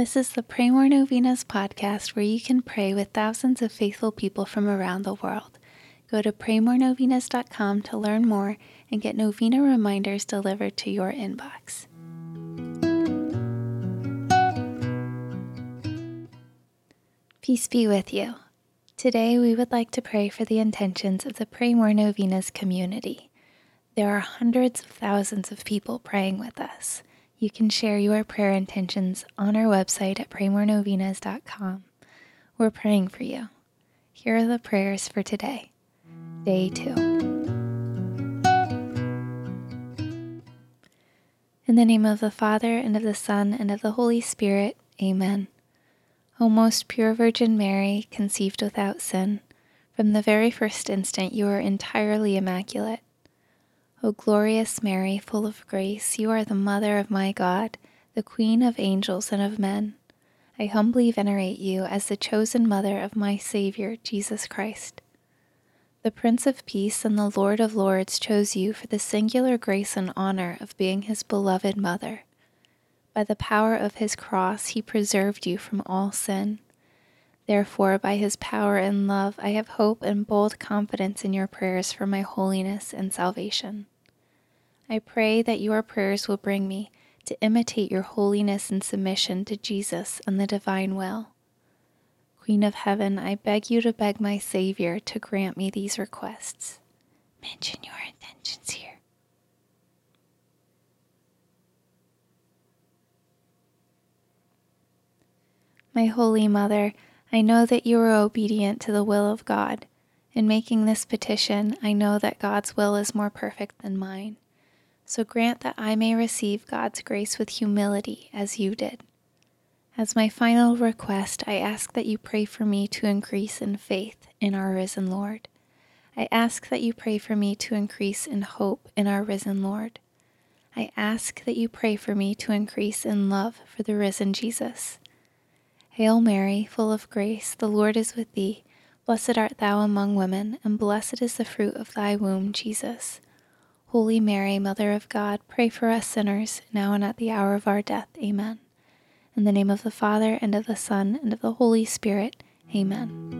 This is the Pray More Novenas podcast where you can pray with thousands of faithful people from around the world. Go to praymorenovenas.com to learn more and get novena reminders delivered to your inbox. Peace be with you. Today we would like to pray for the intentions of the Pray More Novenas community. There are hundreds of thousands of people praying with us. You can share your prayer intentions on our website at praymorenovenas.com. We're praying for you. Here are the prayers for today, day two. In the name of the Father, and of the Son, and of the Holy Spirit, amen. O most pure Virgin Mary, conceived without sin, from the very first instant you are entirely immaculate. O glorious Mary, full of grace, you are the Mother of my God, the Queen of angels and of men. I humbly venerate you as the chosen Mother of my Savior, Jesus Christ. The Prince of Peace and the Lord of Lords chose you for the singular grace and honor of being his beloved Mother. By the power of his cross, he preserved you from all sin. Therefore, by his power and love, I have hope and bold confidence in your prayers for my holiness and salvation. I pray that your prayers will bring me to imitate your holiness and submission to Jesus and the divine will. Queen of Heaven, I beg you to beg my Savior to grant me these requests. Mention your intentions here. My Holy Mother, I know that you are obedient to the will of God. In making this petition, I know that God's will is more perfect than mine. So grant that I may receive God's grace with humility as you did. As my final request, I ask that you pray for me to increase in faith in our risen Lord. I ask that you pray for me to increase in hope in our risen Lord. I ask that you pray for me to increase in love for the risen Jesus. Hail Mary, full of grace, the Lord is with thee. Blessed art thou among women, and blessed is the fruit of thy womb, Jesus. Holy Mary, Mother of God, pray for us sinners, now and at the hour of our death. Amen. In the name of the Father, and of the Son, and of the Holy Spirit. Amen.